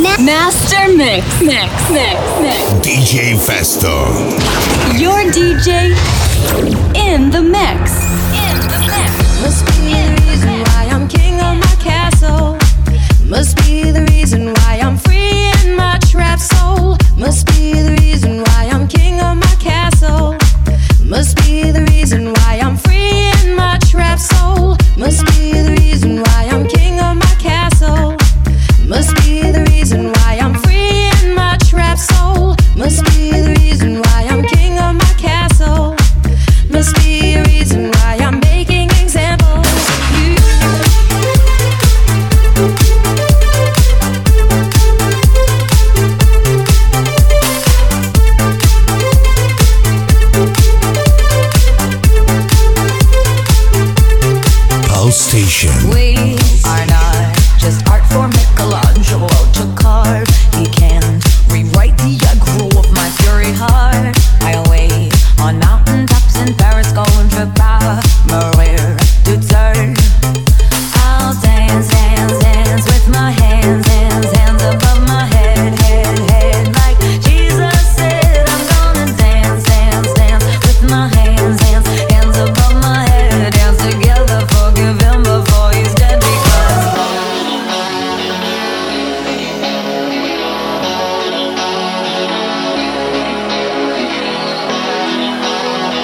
Master Mix. Mix. Mix. Mix. DJ Festo. Your DJ in the mix.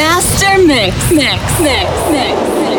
Master mix, mix, mix, mix. mix.